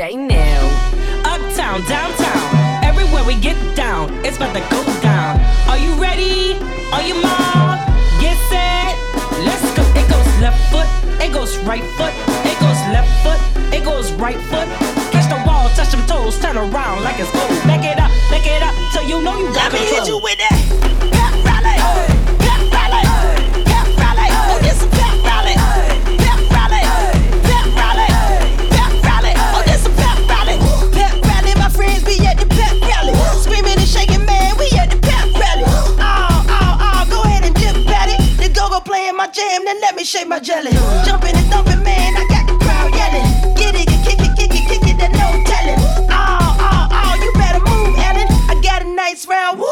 DJ now. Uptown, downtown, everywhere we get down, it's about to go down. Are you ready? Are you mom? Get set, let's go. It goes left foot, it goes right foot, it goes left foot, it goes right foot. Catch the wall, touch them toes, turn around like it's gold. Back it up, back it up, till you know you got Let me hit you with that. Pep rally. Pep jam. Then let me shake my jelly. Jumping and thumping, man. I got the crowd yelling. Get it, kick it, kick it, kick it. There's no telling. Oh, oh, oh. You better move, Ellen. I got a nice round, woo,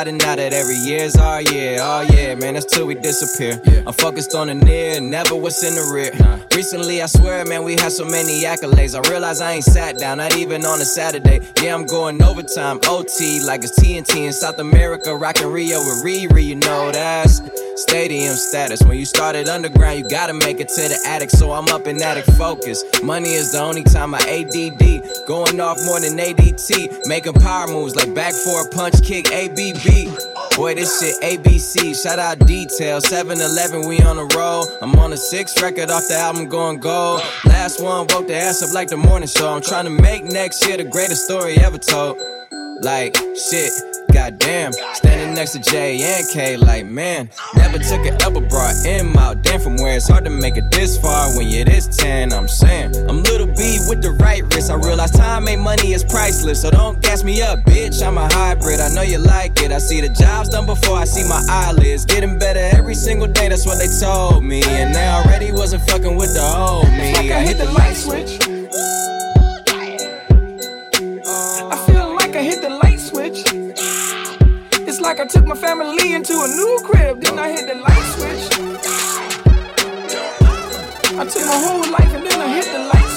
I decided now that every year's oh our year. Oh yeah, man, that's till we disappear. I'm focused on the near, never what's in the rear. Recently, I swear, man, we had so many accolades. I realize I ain't sat down, not even on a Saturday. Yeah, I'm going overtime, OT, like it's TNT in South America, rockin' Rio with Riri, you know that's stadium status. When you started underground, you gotta make it to the attic, so I'm up in attic focus. Money is the only time I ADD, going off more than ADT, making power moves like back for a punch kick, ABB. Boy, this shit ABC. Shout out Detail. 7 Eleven, we on the roll. I'm on the sixth record off the album going gold. Last one woke the ass up like the morning show. I'm trying to make next year the greatest story ever told. Like, shit, goddamn. Standing next to J and K, like, man. Never took an elbow, brought M out. Damn, from where it's hard to make it this far when you're this 10. I'm saying, I'm little B with the right wrist. I realize time ain't money it's priceless. So don't gas me up, bitch. I'm a hybrid. I know you like it. I see the jobs done before I see my eyelids. Getting better every single day, that's what they told me. And they already wasn't fucking with the old me. like I hit the light switch. Like I took my family into a new crib, then I hit the light switch. I took my whole life and then I hit the light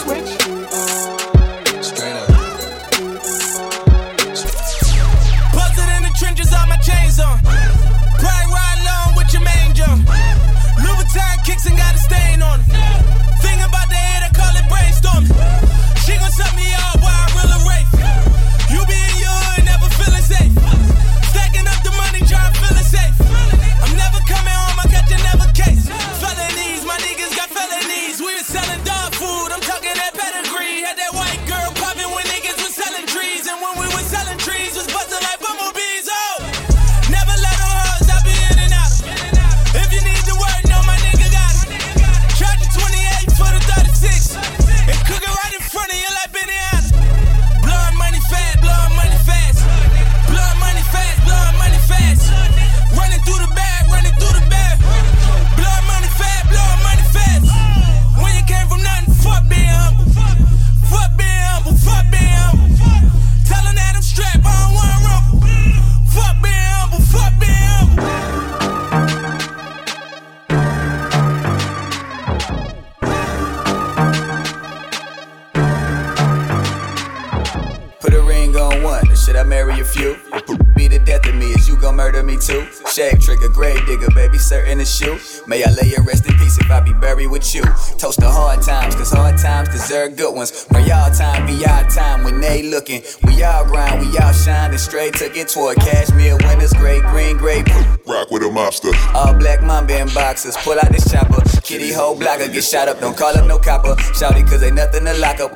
ones. When y'all time be our time when they looking. We all grind, we all shine, and straight took it toward cashmere winners, great green, great Rock with a mobster. all black mamba in boxes, pull out this chopper. Kitty hoe blocker, get shot up, don't call up no copper. Shout it cause ain't nothing to lock up.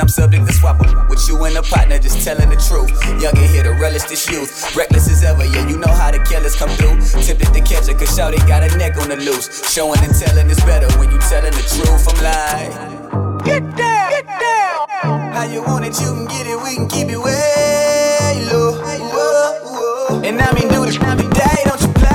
I'm subject to swap up with you and a partner, just telling the truth. Young and here to relish this youth. Reckless as ever, yeah, you know how the killers come through. Tempted to catch her, cause Shouty got a neck on the loose. Showing and telling is better when you telling the truth. I'm like, get down how you want it, you can get it, we can keep it way low. low. And I mean, do this every day, don't you play?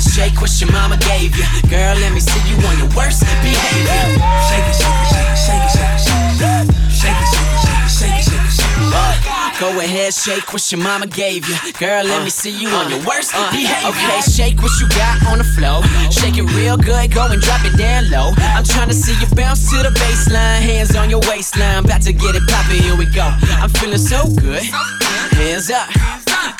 shake what your mama gave you. Girl, let me see you on your worst behavior. Shake it, Shake it, shake it, shake it, shake it, shake it shake it. Shake it, shake it, shake it, shake it, shake it, shake it. Uh, go ahead, shake what your mama gave you. Girl, let me see you on your worst behavior. Okay, shake what you got on the floor. Shake it real good, go and drop it down low. I'm trying to see you bounce to the baseline. Hands on your waistline, about to get it poppin'. Here we go. I'm feeling so good. Hands up.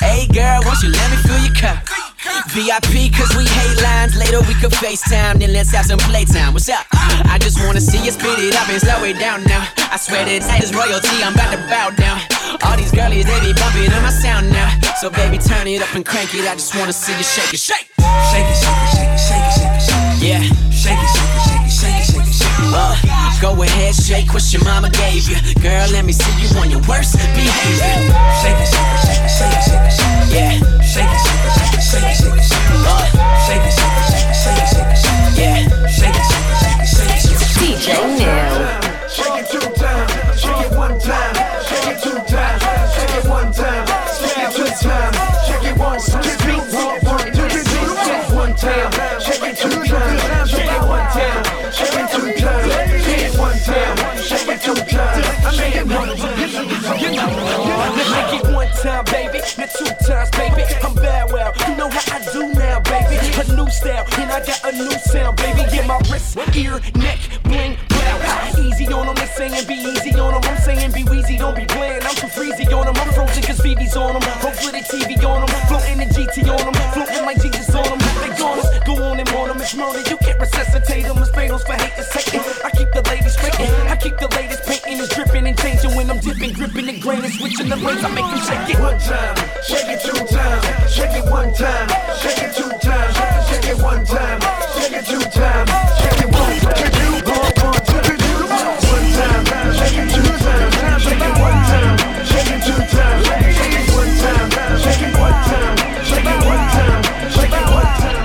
Hey girl, won't you let me fill your cup? VIP, cause we hate lines. Later we could FaceTime, then let's have some playtime. What's up? I just wanna see you speed it up and slow it down now. I swear that that is royalty, I'm about to bow down. All these girlies, they be bumping on my sound now. So baby, turn it up and crank it. I just wanna see you shake it, shake. Shake it, shake it, shake it, shake it, shake it, shake it. Yeah. Shake it, shake it, shake it, shake it, shake it, shake it. Uh, go ahead, shake what your mama gave you. Girl, let me see you on your worst behavior. Shake it, shake it, shake it, shake it, shake it, shake it. Yeah. Shake it, shake it, shake it, DJ one time, baby, then two new style, and I got a new sound, baby. Get my wrist, ear, neck, bling, blow. Easy on them, they saying be easy on them. I'm saying be wheezy, don't be playing. I'm too freezy on them. I'm frozen cause BB's on them. Hope with the TV on them. Floating in GT on them. Floating like Jesus on them. They gone us, go on and on them. It's murder, you can't resuscitate them. It's fatal for hate is Satan. I keep the ladies straighten. I keep the latest painting is dripping and changing when I'm dipping, gripping and graining. Switching the lanes, I make them shake it. one time, shake it two times, shake it one time, shake it two times, one time, shake it two times, shake it one time, shake it one, one, one time, shake it two times, time, shake it one time, shake it two times, shake it one time, shake it one time, shake it one time, shake it one time.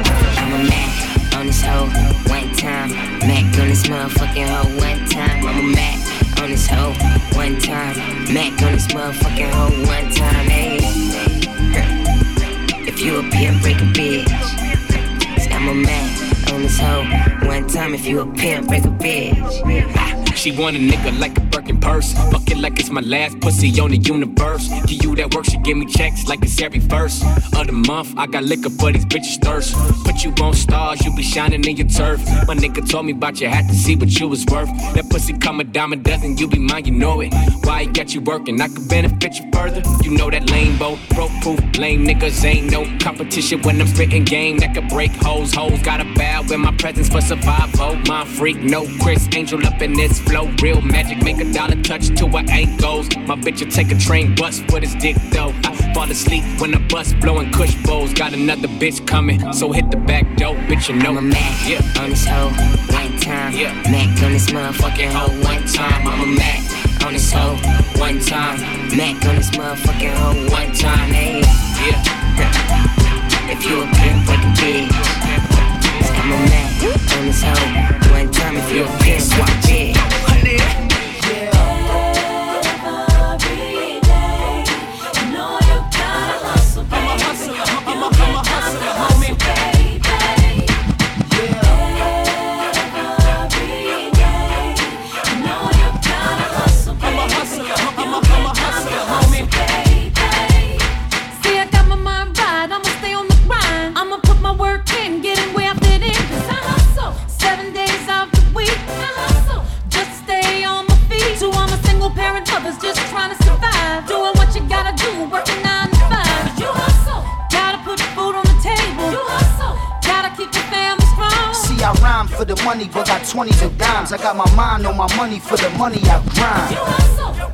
Mac on this hoe one time. Mac on this motherfucking hoe one time. I'm a Mac on this hoe one time. Mac on this motherfucking hoe one time. Hey, if you a pimp, break a bitch. I'm a Mac on this hoe one time. If you a pimp, break a bitch. She want a nigga like a purse. Fuck it like it's my last pussy on the universe. Give you that work, she give me checks like it's every first of the month. I got liquor for these bitches thirst. Put you on stars, you be shining in your turf. My nigga told me about you, had to see what you was worth. That pussy come a dime a dozen, you be mine, you know it. Why he got you working? I could benefit you further. You know that lane boat, broke proof, lame niggas ain't no competition when I'm spitting game that could break hoes. Hoes got a bow in my presence for survival. My freak, no Criss Angel up in this flow. Real magic, make a dollar touch to her ankles. My bitch will take a train bus for this dick though. I fall asleep when the bus blowing kush bowls. Got another bitch coming, so hit the back door, bitch. You know I'm a Mac Yeah. on this hoe one time. Yeah. Mac on this motherfucking hoe one time. I'm a Mac on this hoe one time. Mac on this motherfucking hoe one time. Hey, Yeah. if you a pimp, break a bitch. I'm a Mac on this hoe one time. If you a pimp, break a I got my mind on my money for the money I grind.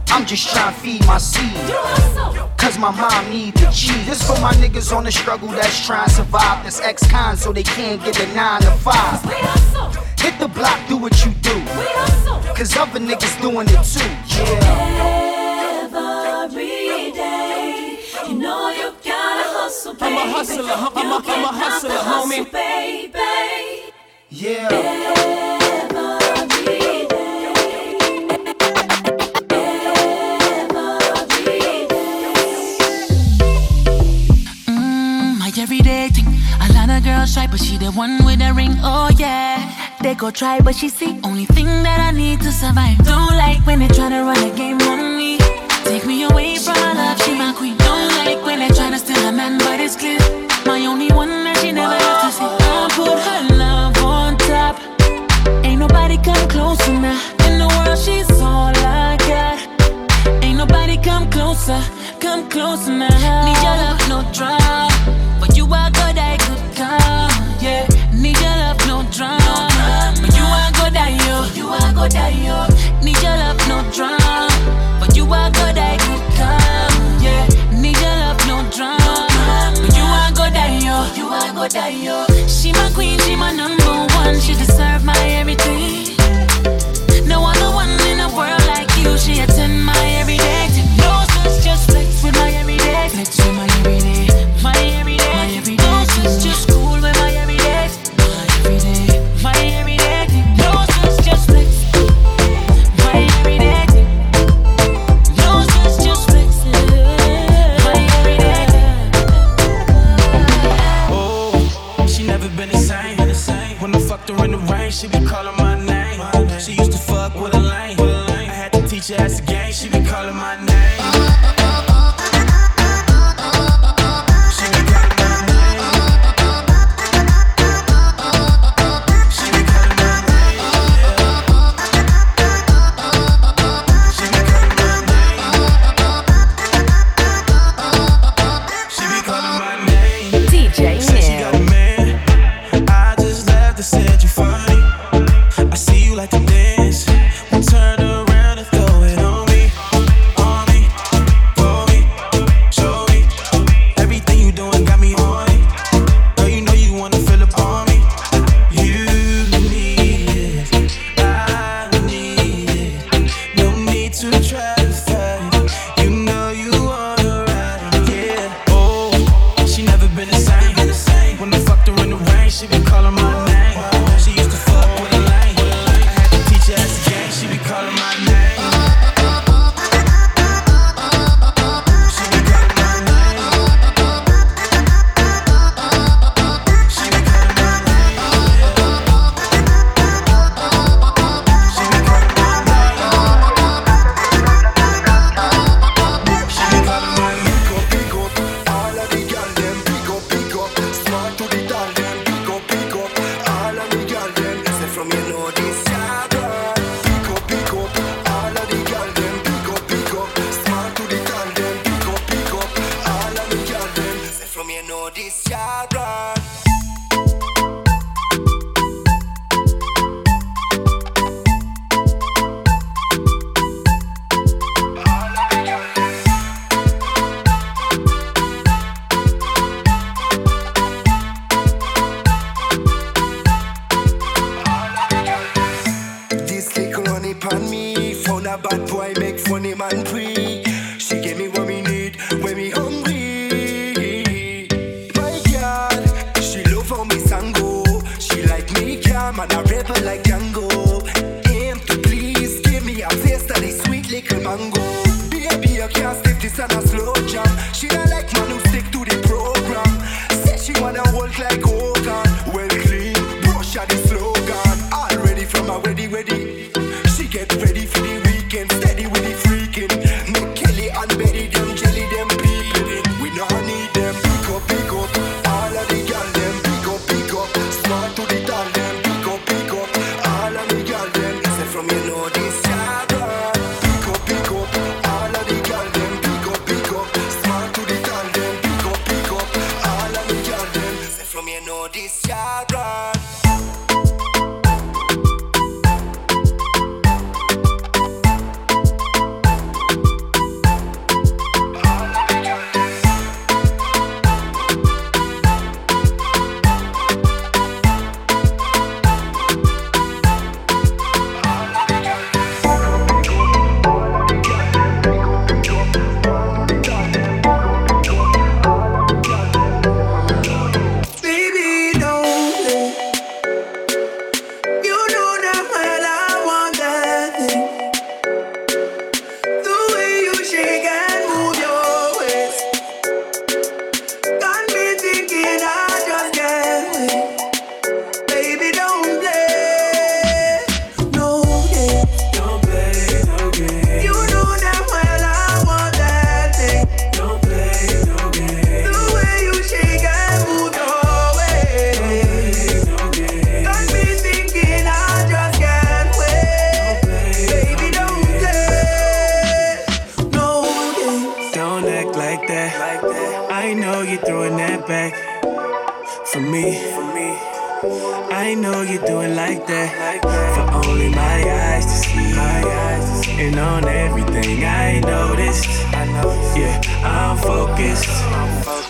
I'm just trying to feed my seed. Cause my mom need the cheese. This for my niggas on the struggle that's trying to survive. That's ex-con so they can't get a 9 to 5. We hustle, Hit the block, do what you do. we hustle. Cause other niggas doing it too. Yeah. Every day, you know you gotta hustle, baby. I'm a hustler, I'm a- I'm a hustler, homie. baby. Yeah. girl shy, but she the one with the ring. Oh yeah, they go try, but she see. Only thing that I need to survive. Don't like when they try to run again. I know you do it like that. For only my eyes to see. And on everything I noticed. Yeah, I'm focused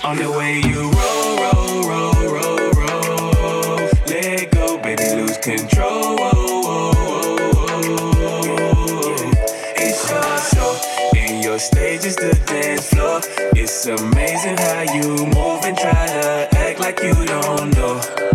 on the way you roll, roll, roll, roll, roll. Let go, baby, lose control. It's your show, and your stage is the dance floor. It's amazing how you move and try to act like you don't know.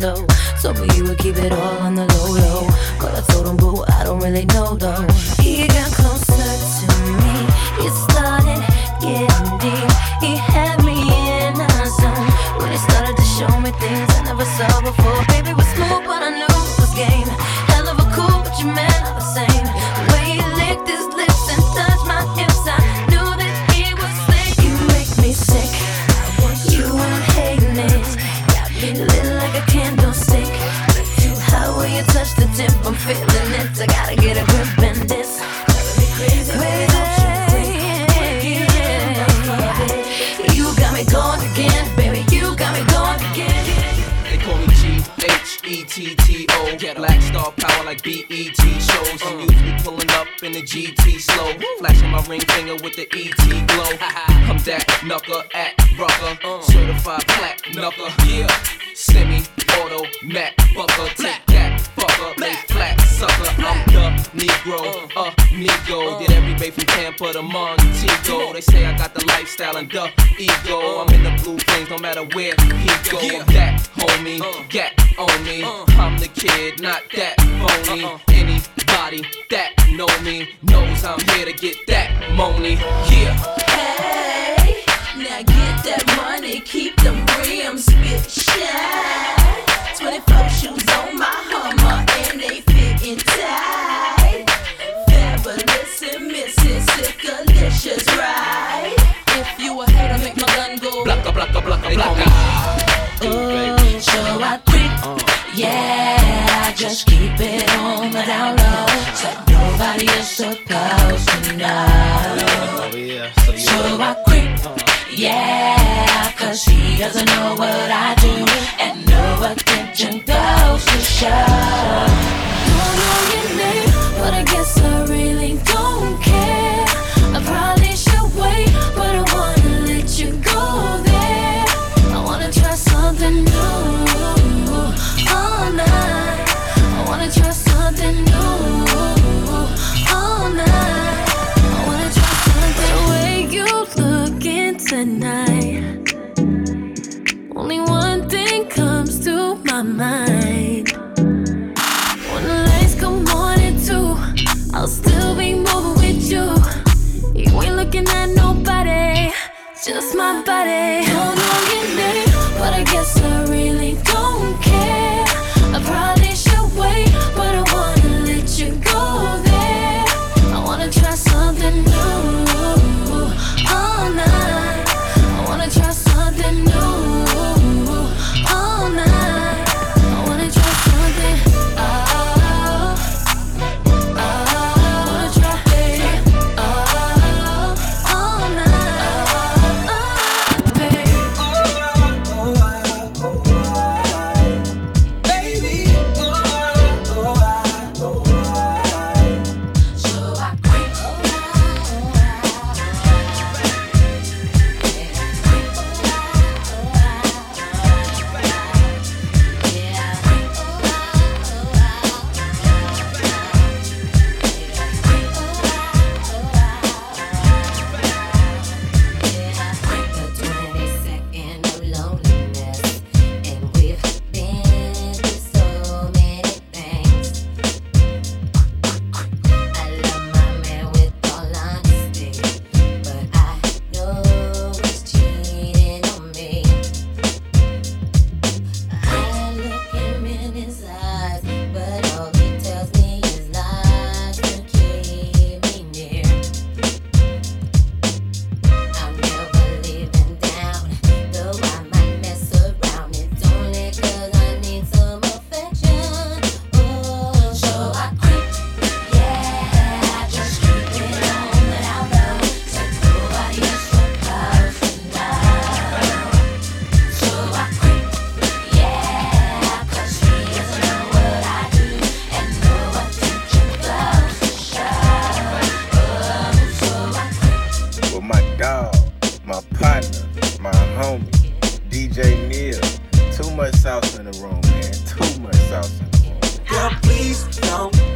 know. Knows I'm here to get that money. Yeah. Hey, now get that money, keep them rims spit shine. 24 shoes on my Hummer and they fitting tight. Fabulous and right? If you a hater, make my gun go. Blocka, blocka, blocka, blocka. Oh, uh, so I creep. Uh. Yeah, I just keep it on the down low. So nobody is supposed to know. So I creep. Yeah, cause he doesn't know what I do. And no attention goes to show. Only one thing comes to my mind. When the lights come on at two, I'll still be moving with you. You ain't looking at nobody, just my body. Don't know your name, but I guess I really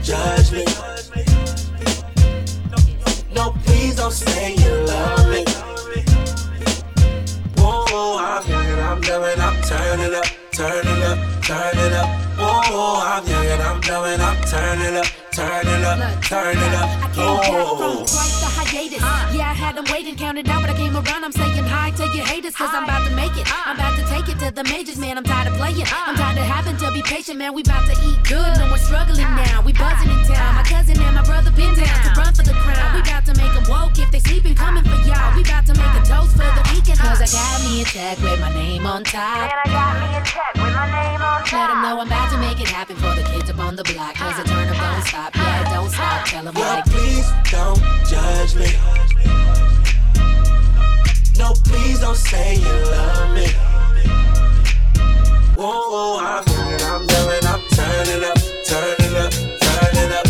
judge me. No, please don't say you love me. Whoa, I'm young and I'm dumb and I'm turning up, turning up, turning up. Whoa, I'm young and I'm dumb and I'm turning up, turning up, turning up. Whoa. Counted out, but I came around. I'm saying hi to your haters, cause I'm about to make it. I'm about to take it to the majors, man. I'm tired of playing. I'm tired of having to be patient, man. We about to eat good. No more struggling now. We buzzing in town. My cousin and my brother been down to run for the crown. We about to make them woke. If they sleeping, coming for y'all. We about to make a toast for the weekend. Cause I got me a check with my name on top. And I got me a check with my name on Let them know I'm about to make it happen for the kids up on the block. Cause the turn up don't stop. Yeah, don't stop. Tell them Girl, like please don't judge me. No, please don't say you love me. Whoa, I'm I'm I'm turning up, turning up, turning up.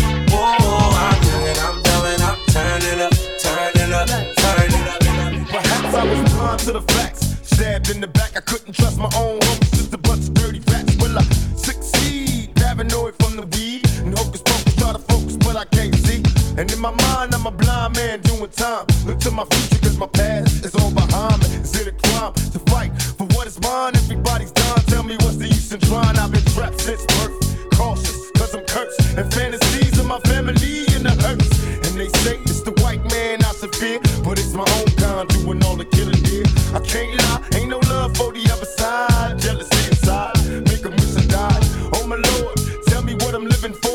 I'm young I'm I'm turning up, turning up, turning up. Perhaps I was to the facts. Stabbed in the back, I couldn't trust my own homies. Just a bunch of dirty facts. Will I And in my mind, I'm a blind man doing time. Look to my future, cause my past is all behind me. Is it a crime to fight for what is mine? Everybody's done. Tell me what's the use in trying? I've been trapped since birth. Cautious, cause I'm cursed. And fantasies of my family in the hurts. And they say it's the white man I should fear, But it's my own kind doing all the killing here. I can't lie, ain't no love for the other side. Jealousy inside, make wish I died. Oh my lord, tell me what I'm living for.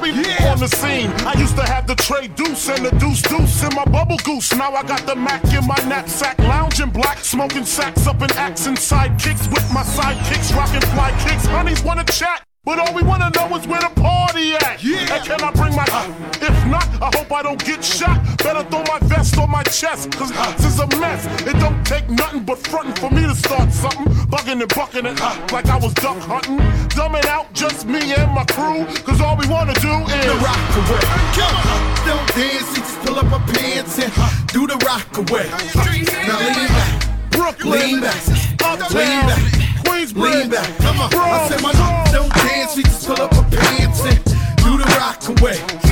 Chubby on the scene. I used to have the tray deuce and the deuce deuce in my bubble goose. Now I got the Mac in my knapsack, lounging black, smoking sacks up in accent sidekicks with my sidekicks, rocking fly kicks. Honeys wanna chat. But all we wanna know is where the party at. Yeah. And can I bring my. If not, I hope I don't get shot. Better throw my my chest. Cause uh, this is a mess. It don't take nothing but frontin' for me to start something. Bugging and bucking it like I was duck hunting. Dumbing out just me and my crew. Cause all we wanna do is. The rock away. Don't dance, just pull up our pants and uh, do the rock away. Now lean back. Brooklyn. Lean back. Uptown. Lean back. Queensbridge. Lean back. Come on. I said my don't dance, just pull up our pants and do the rock away.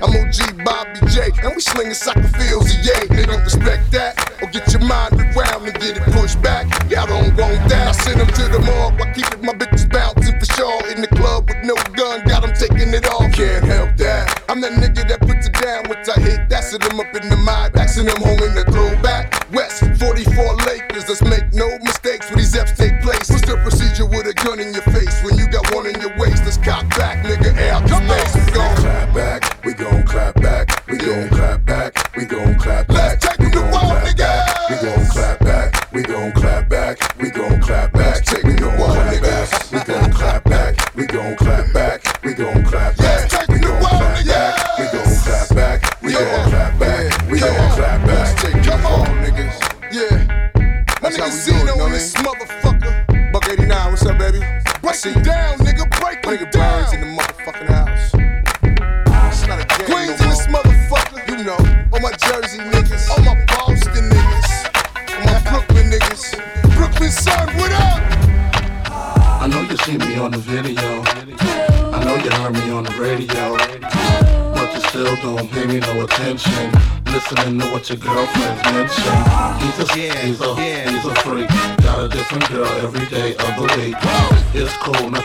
I'm OG Bobby J, and we slinging soccer fields, yay. They don't respect that, or get your mind around and get it pushed back. Y'all don't want that. I send them to the morgue while keeping my bitches bouncing for sure. In the club with no gun, got them taking it off. Can't help that. I'm that nigga that puts it down once I hit that. Send them up in the mind, axing them home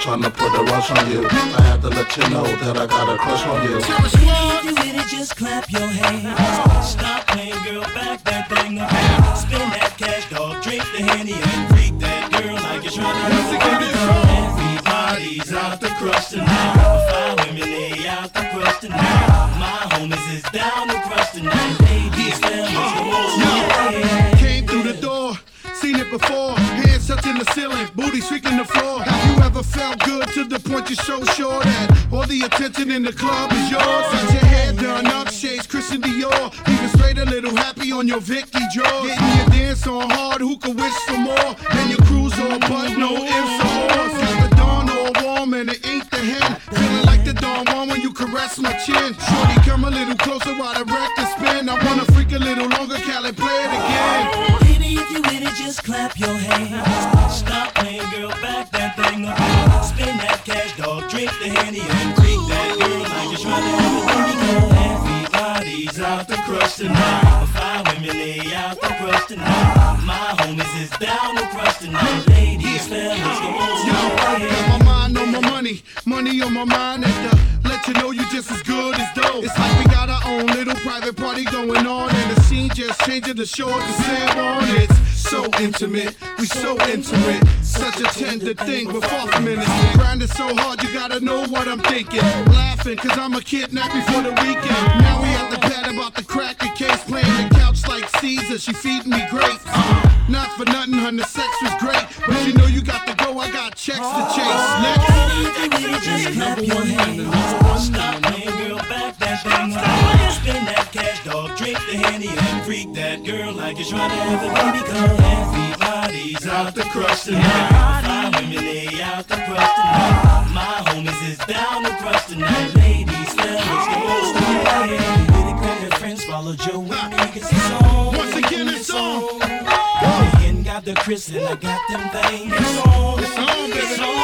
cool, not trying to put a rush on you. I had to let you know that I got a crush on you. If you with it, just clap your hands. Stop playing, girl, back that thing up. Spend that cash, dog, drink the Henny and freak that girl like you're trying to have a. Everybody's out the crush tonight. Five women, they out the crush tonight. My homies is down the crush tonight. Ladies, them yeah. Came through the door, seen it before. Hands touching the ceiling, booty streaking the floor. Felt good to the point you're so sure that all the attention in the club is yours? Got your hair done up, shades Christian Dior. Even straight a little happy on your Vicky drawers. Getting your dance on hard, who could wish for more? Then your cruise all but no ifs or ors. Got the dawn all warm and it ain't the hen. Feeling like the dawn warm when you caress my chin. Shorty, come a little closer while the record spin. I wanna freak a little longer, Cali, play it again. maybe if you really just clap your drink tonight. Fine women lay out the crush tonight. My homies is down the crush tonight. Ladies, fellas, go on. My mind on my money, money on my mind at let you know you just as good as dope. It's like we got our own little private party going on, changing the show to Sam on. It's so intimate, we so intimate, such a tender thing, but far from innocent. Grinding so hard, you gotta know what I'm thinking. Laughing, cause I'm a kidnap before the weekend. Now we at the pad about the cracker case, playing the couch like Caesar, she feeding me grapes. Not for nothing, the sex was great, but you know you got to go, I got checks to chase. Next. Just clap your hands. Stop playing, girl, back that thing. Spin that cash, dog, drink the Henny and freak that girl like you're to have baby. Everybody's out the crush tonight. Fine women lay out the crush tonight. My homies is down the crush tonight. Ladies, fellas, go on. Really grab your friends, follow Joe with me, it's on. Once again, it's on. Hen, got the Chris, and I got them things. It's on, it's on. It's on,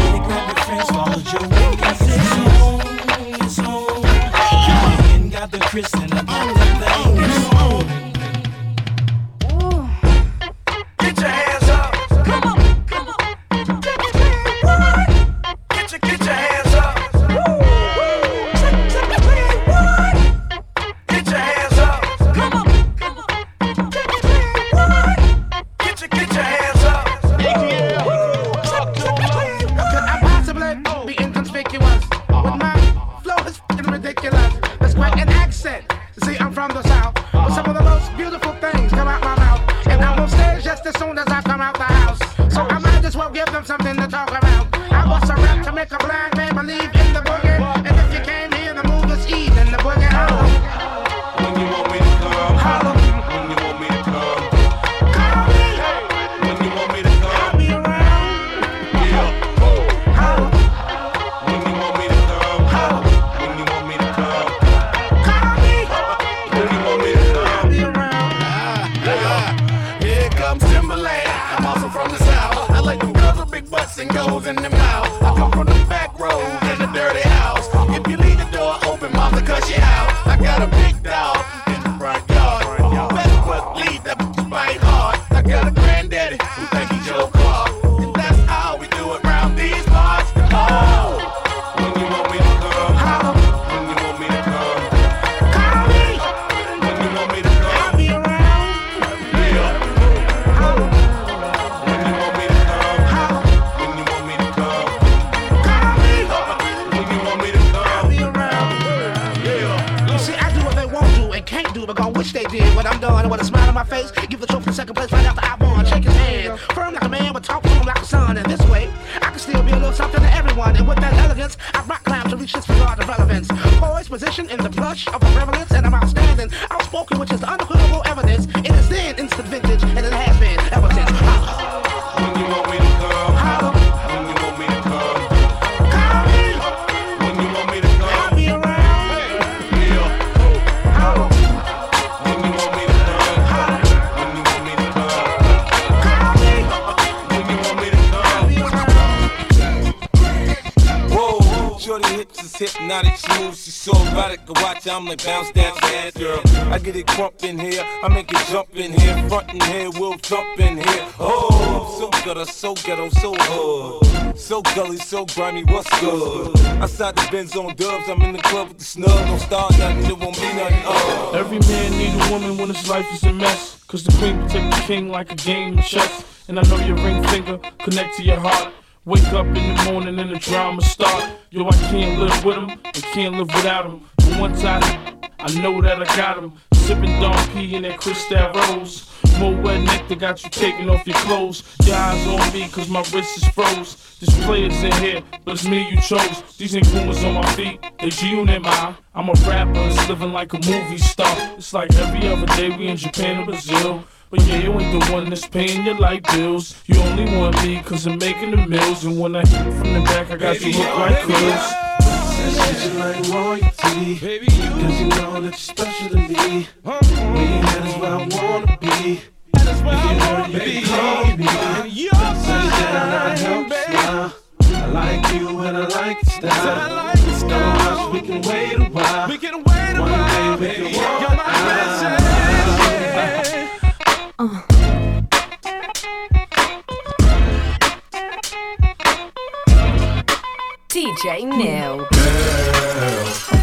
Really grab your friends, follow Joe with me, it's on. It's on. Got the hen, got the Chris, and ghetto, so ghetto, so gully, so grimy, what's good? Outside the Benz on dubs, I'm in the club with the snub. Don't start nothing, it won't be nothing. Uh. Every man need a woman when his life is a mess. Cause the queen protect the king like a game of chess. And I know your ring finger connect to your heart. Wake up in the morning and the drama start. Yo, I can't live with him and can't live without him. But once I, I know that I got him. Sipping Don P in that Cristal Rose. Moët nectar got you taking off your clothes. Your eyes on me cause my wrist is froze. There's players in here, but it's me you chose. These ain't goons on my feet, they G-Unit my. I'm a rapper, it's living like a movie star. It's like every other day we in Japan or Brazil. But yeah, you ain't the one that's paying your light bills. You only want me cause I'm making the meals. And when I hit from the back, I got you look like Chris. Treat you like royalty. Baby, you. Cause you know that you're special to me. Where you at is where I wanna be. If you hurt, you can call me. Sit down, I help smile. I like you and I like your style. Don't rush, we can wait a while. We can wait a One while. Day we can walk You're my Uh. DJ Nell. Girl,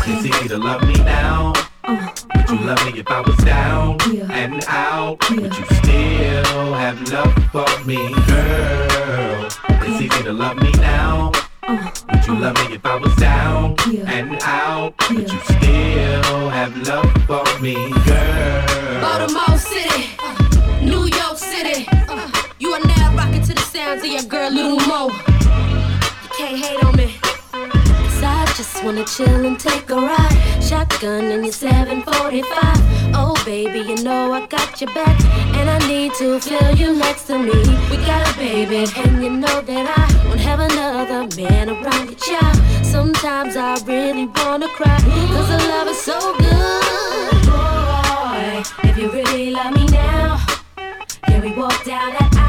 it's easy to love me now. Would you love me if I was down and out? Would you still have love for me, girl? It's easy to love me now. Would you love me if I was down and out? Would you still have love for me, girl? Baltimore City, New York City. You are now rocking to the sounds of your girl Lil' Mo. You can't hate on me. Just wanna chill and take a ride. Shotgun in your 745. Oh, baby, you know I got your back. And I need to feel you next to me. We got a baby, and you know that I won't have another man around your child. Sometimes I really wanna cry. Cause the love is so good. Boy, if you really love me now, can we walk down that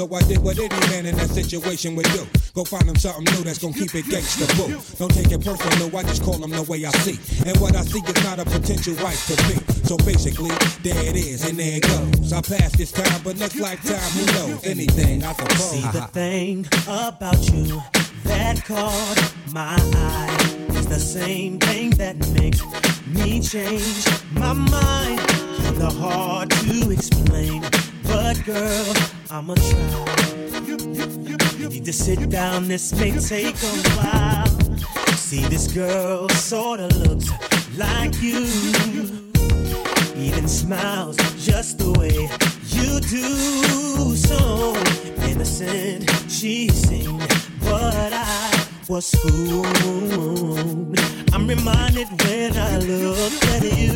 So I did what any man in that situation would do. Go find him something new that's gonna keep it gangsta boo. Don't take it personal, I just call him the way I see. And what I see is not a potential wife to be. So basically, there it is, and there it goes. I passed this time, but next lifetime, who knows? Anything, I suppose. See the thing about you that caught my eye is the same thing that makes me change my mind. Kinda hard to explain, but girl, I'ma try. You need to sit down, this may take a while. See, this girl sorta looks like you. Even smiles just the way you do. So innocent, she seemed, but I was fooled. I'm reminded when I look at you.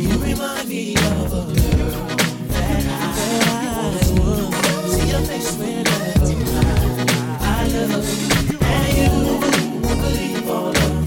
You remind me of a girl I I look at you. Won't believe all of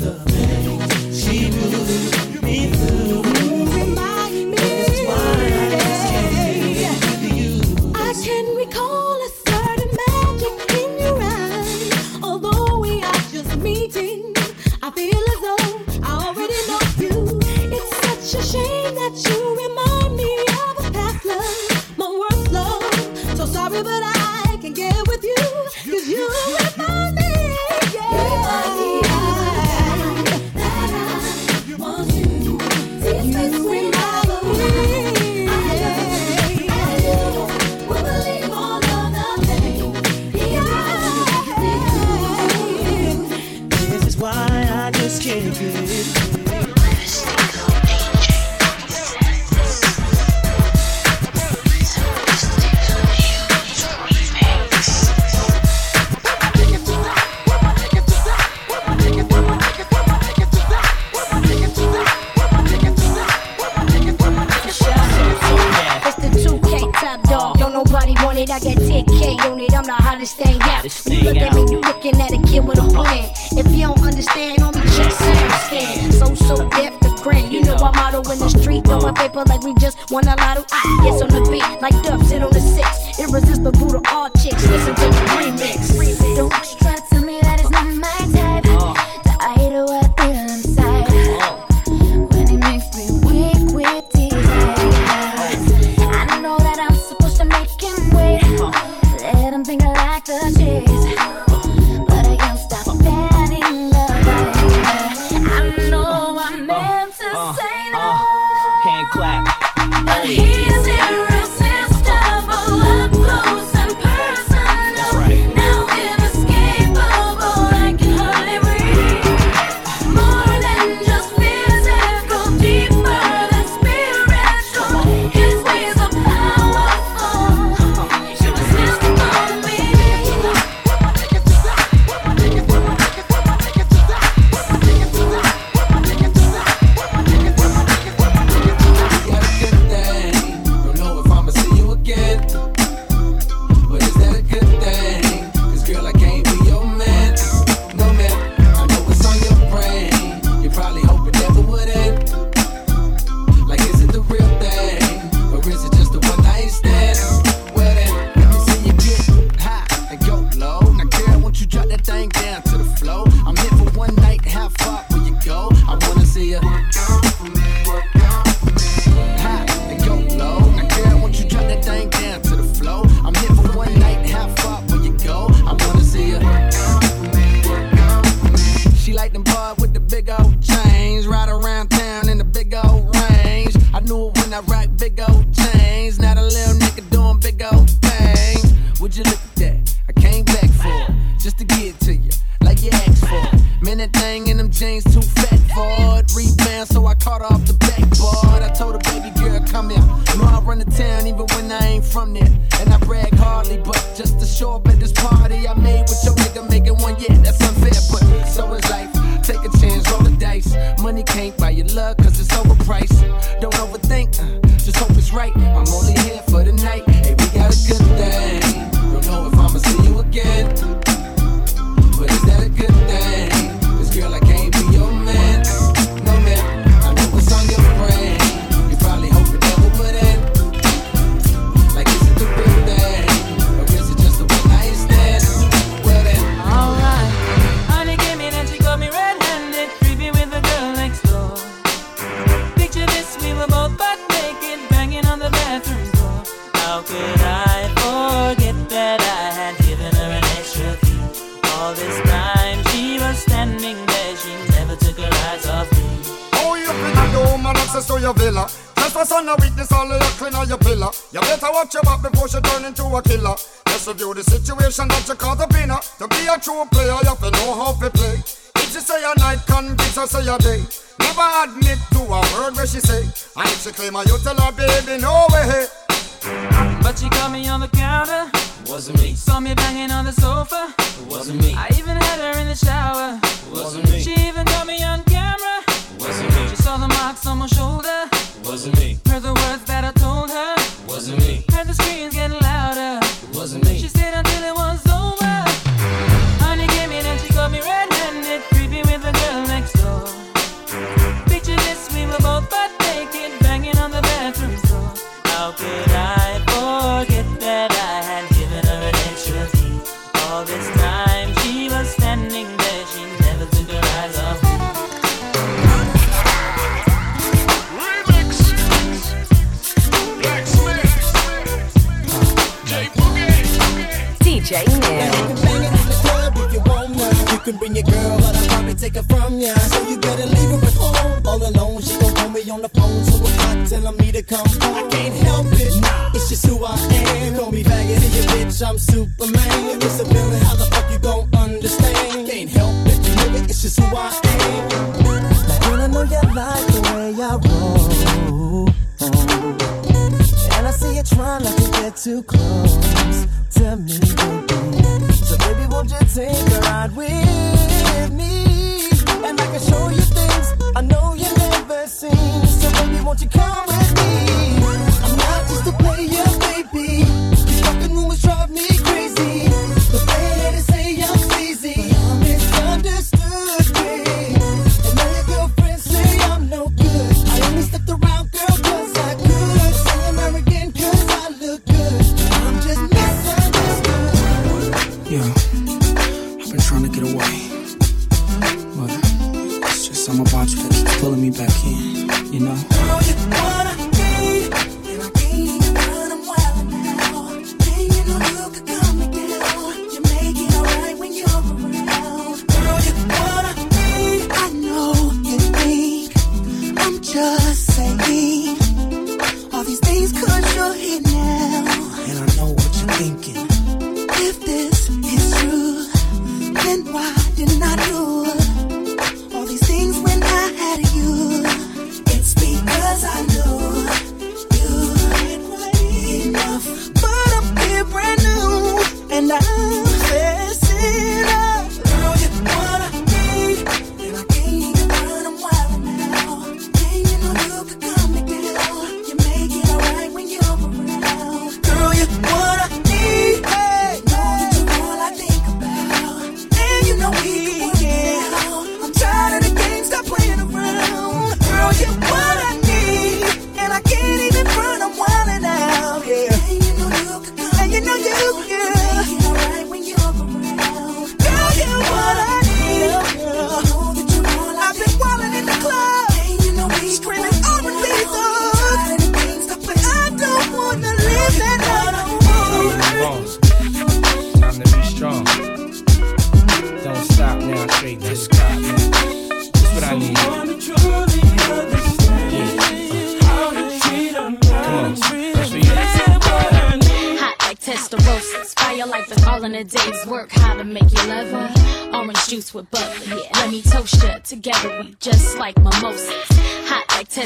six. Irresistible to all chicks. Listen to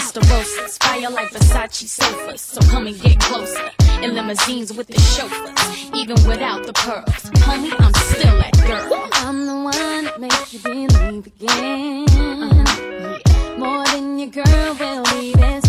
Testarossas. Fire like Versace sofas. So come and get closer. In limousines with the chauffeurs. Even without the pearls. I'm still that girl. I'm the one that makes you believe again. Uh -huh. yeah. More than your girl will be this.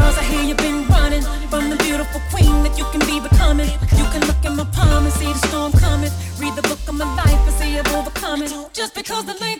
girls, I hear you've been running from the beautiful queen that you can be becoming. You can look in my palm and see the storm coming. Read the book of my life and see I've overcome it. Just because the link